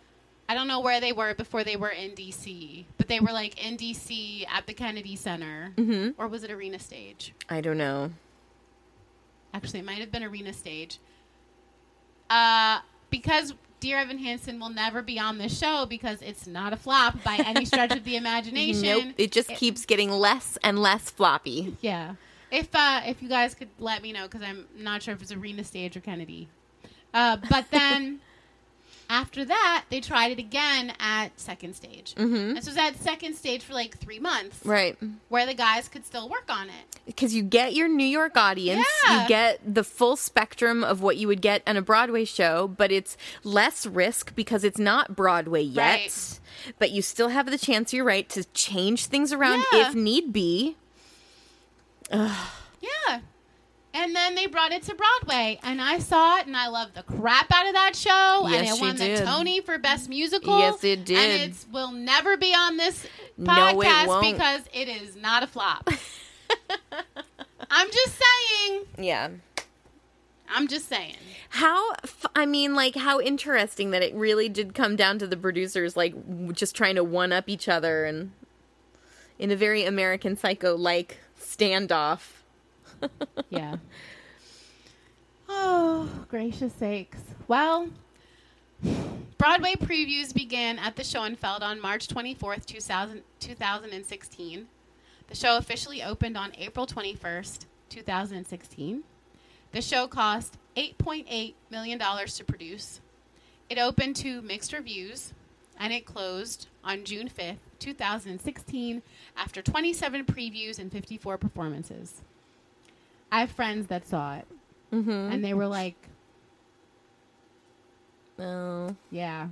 I don't know where they were before they were in DC, but they were like in DC at the Kennedy Center. Mhm. Or was it Arena Stage? I don't know. Actually, it might have been Arena Stage. Uh, because Dear Evan Hansen will never be on this show because it's not a flop by any stretch of the imagination. Nope. It just keeps getting less and less floppy. Yeah. If uh, if you guys could let me know because I'm not sure if it's Arena Stage or Kennedy. Uh, but then after that, they tried it again at Second Stage. Mm-hmm. And so it was at Second Stage for like three months, Right. where the guys could still work on it. Because you get your New York audience, Yeah. you get the full spectrum of what you would get on a Broadway show, but it's less risk because it's not Broadway yet. Right. But you still have the chance, you're right, to change things around Yeah. if need be. Yeah. And then they brought it to Broadway, and I saw it, and I loved the crap out of that show. yes, and it won did. the Tony for Best Musical. Yes, it did. And it will never be on this No, it podcast because it is not a flop. I'm just saying. Yeah. I'm just saying. How, f- I mean, like, how interesting that it really did come down to the producers, like, w- just trying to one up each other and in a very American Psycho like standoff. Yeah. Oh, gracious sakes. Well, Broadway previews began at the Schoenfeld on March 24th, 2000, 2016. The show officially opened on April 21st, 2016. The show cost $8.8 million to produce. It opened to mixed reviews, and it closed on June 5th, 2016, after 27 previews and 54 performances. I have friends that saw it, Mm-hmm. and they were like, Oh. "Yeah."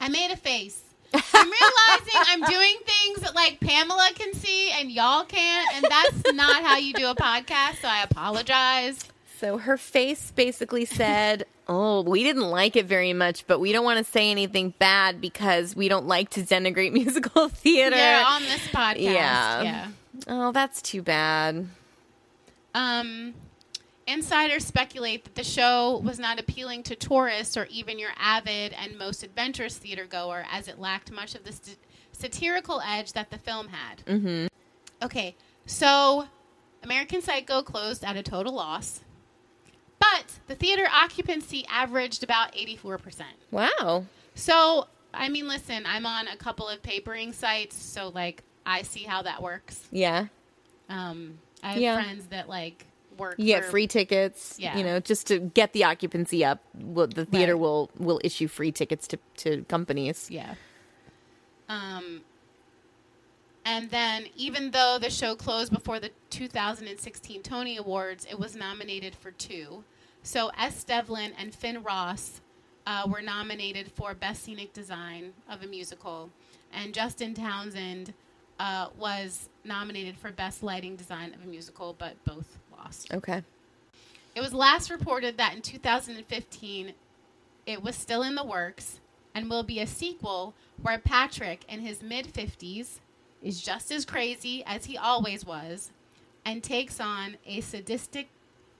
I made a face. I'm realizing I'm doing things that like Pamela can see and y'all can't, and that's not how you do a podcast. So I apologize. So her face basically said, Oh, we didn't like it very much, but we don't want to say anything bad because we don't like to denigrate musical theater. Yeah, on this podcast. Yeah. yeah. Oh, that's too bad. Um, insiders speculate that the show was not appealing to tourists or even your avid and most adventurous theater goer, as it lacked much of the st- satirical edge that the film had. Mm-hmm. Okay, so American Psycho closed at a total loss, but the theater occupancy averaged about 84%. Wow. So, I mean, listen, I'm on a couple of papering sites, so like I see how that works. Yeah. Um, I have Yeah. friends that like work. You get for- free tickets. Yeah. You know, just to get the occupancy up, well, the theater Right. will will issue free tickets to, to companies. Yeah. Um, and then, even though the show closed before the 2016 Tony Awards, it was nominated for two. So Es Devlin and Finn Ross uh, were nominated for Best Scenic Design of a Musical, and Justin Townsend uh, was nominated for Best Lighting Design of a Musical, but both lost. Okay. It was last reported that in 2015, it was still in the works and will be a sequel where Patrick, in his mid 50s, is just as crazy as he always was and takes on a sadistic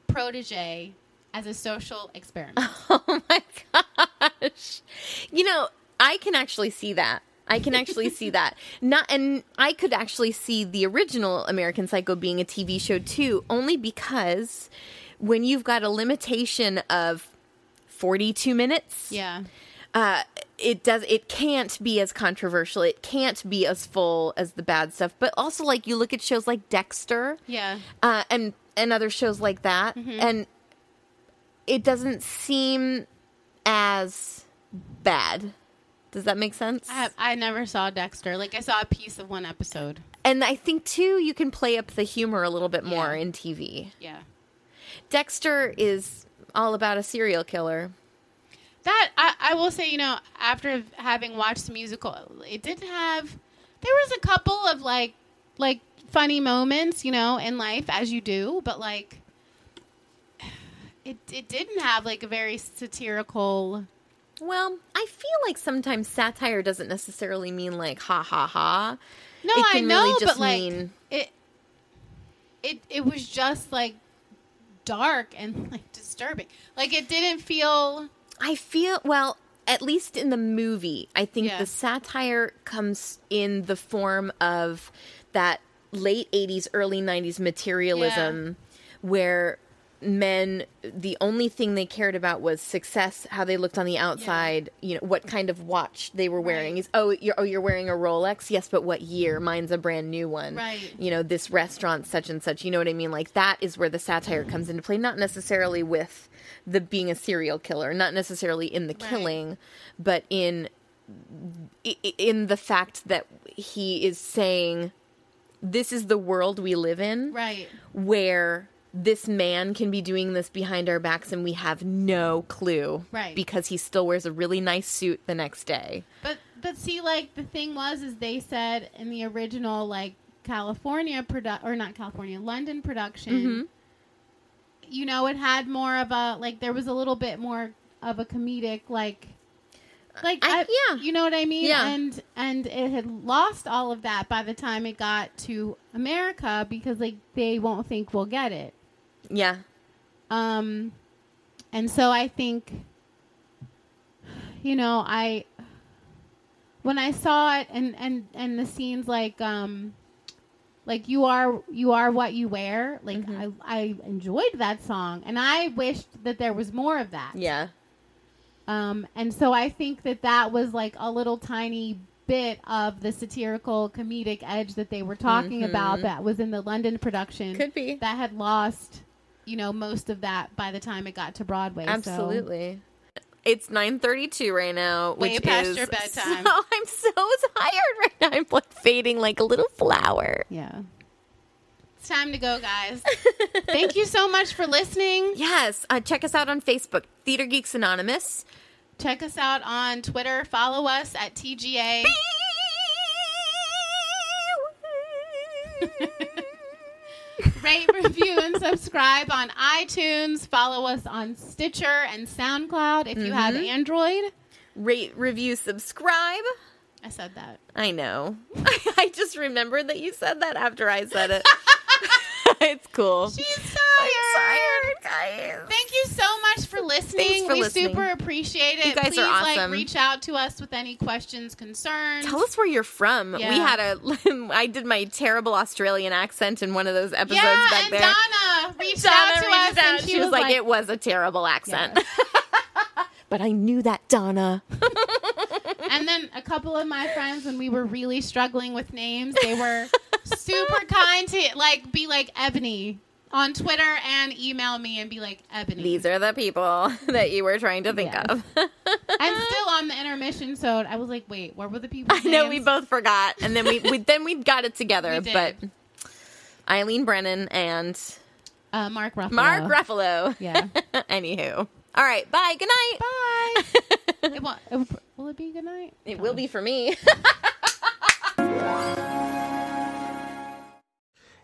protege as a social experiment. Oh my gosh. You know, I can actually see that. I can actually see that. Not and I could actually see the original American Psycho being a TV show too, only because when you've got a limitation of 42 minutes, yeah. uh, it does it can't be as controversial. It can't be as full as the bad stuff. But also like you look at shows like Dexter, Yeah. uh, and and other shows like that, Mm-hmm. and it doesn't seem as bad. Does that make sense? I, I never saw Dexter. Like I saw a piece of one episode. and I think too, you can play up the humor a little bit more Yeah. in TV. Yeah. Dexter is all about a serial killer. That I, I will say, you know, after having watched the musical, it did have there was a couple of like like funny moments, you know, in life as you do, but like it it didn't have like a very satirical Well, I feel like sometimes satire doesn't necessarily mean like ha ha ha. No, I know, really just but like mean- it it it was just like dark and like disturbing. Like it didn't feel I feel well, at least in the movie, I think Yeah. the satire comes in the form of that late 80s early 90s materialism where men the only thing they cared about was success how they looked on the outside you know what kind of watch they were wearing. Is oh you're oh you're wearing a Rolex? Yes but what year? Mine's a brand new one. Right. you know this restaurant such and such. You know what i mean? Like that is where the satire comes into play not necessarily with the being a serial killer not necessarily in the killing but in in the fact that he is saying this is the world we live in right. where this man can be doing this behind our backs and we have no clue Right. because he still wears a really nice suit the next day But but see, like the thing was, is they said in the original like California produ or not California, London production. Mm-hmm. You know, it had more of a like there was a little bit more of a comedic like. Like I- I, yeah. you know what I mean, Yeah. and and it had lost all of that by the time it got to America because like they won't think we'll get it. Yeah. Um, and so I think, you know, I when I saw it and and and the scenes like um like you are you are what you wear like I I enjoyed that song and I wished that there was more of that. Yeah. Um and so I think that that was like a little tiny bit of the satirical comedic edge that they were talking about that was in the London production Could be. that had lost you know most of that by the time it got to Broadway so- Absolutely. It's 9:32 right now, Way which past is your bedtime. So, I'm so tired right now. I'm like fading like a little flower. Yeah. It's time to go, guys. Thank you so much for listening. Yes, uh, check us out on Facebook, Theater Geeks Anonymous. Check us out on Twitter. Follow us at TGA. Rate, review, and subscribe on iTunes. Follow us on Stitcher and SoundCloud if you have mm-hmm. Android. Rate, review, subscribe. I said that. I know. I just remembered that you said that after I said it. it's cool. She's tired. I'm tired, guys. Thank you so much for listening. For we listening. super appreciate it. You guys Please, are like, reach out to us with any questions, concerns. Tell us where you're from. We had a. I did my terrible Australian accent in one of those episodes yeah, back and there. Donna reached Donna out to reached us, out. and she, was, like, "It was a terrible accent." but I knew that, Donna. and then a couple of my friends, when we were really struggling with names, they were super kind to like be like Ebony on Twitter and email me and be like Ebony. These are the people that you were trying to think Yes. of. and still on the intermission, so I was like, wait, where were the people? I know we both forgot, and then we, we then we got it together. But Eileen Brennan and uh, Mark Ruffalo. Mark Ruffalo. Yeah. Anywho, all right. Bye. Good night. Bye. it, will, it, will it be good night? It will be for me.